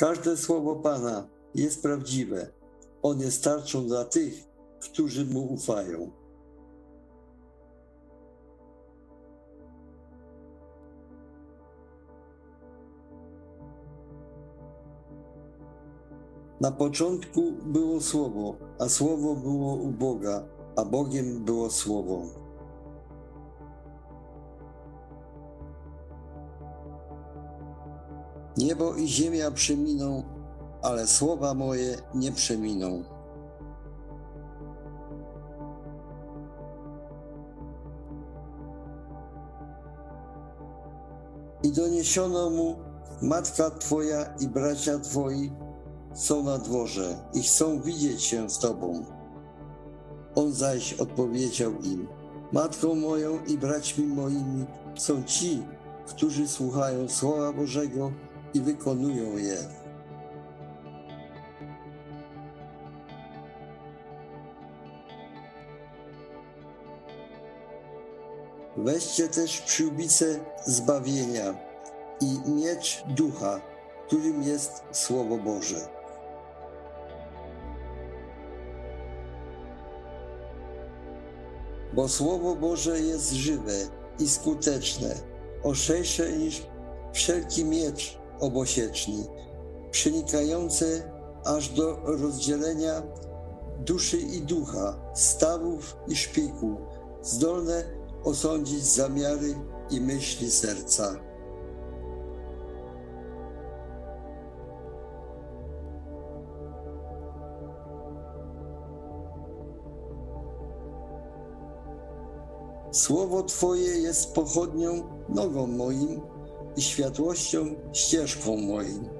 Każde słowo Pana jest prawdziwe. On jest tarczą dla tych, którzy mu ufają. Na początku było Słowo, a Słowo było u Boga, a Bogiem było Słowo. Niebo i ziemia przeminą, ale słowa moje nie przeminą. I doniesiono mu, matka Twoja i bracia Twoi są na dworze i chcą widzieć się z Tobą. On zaś odpowiedział im, matką moją i braćmi moimi są ci, którzy słuchają Słowa Bożego i wykonują je. Weźcie też przyłbicę zbawienia i miecz ducha, którym jest Słowo Boże. Bo Słowo Boże jest żywe i skuteczne, ostrzejsze niż wszelki miecz obosieczny, przenikające aż do rozdzielenia duszy i ducha, stawów i szpiku, zdolne osądzić zamiary i myśli serca. Słowo Twoje jest pochodnią nogą moim i światłością ścieżką moim.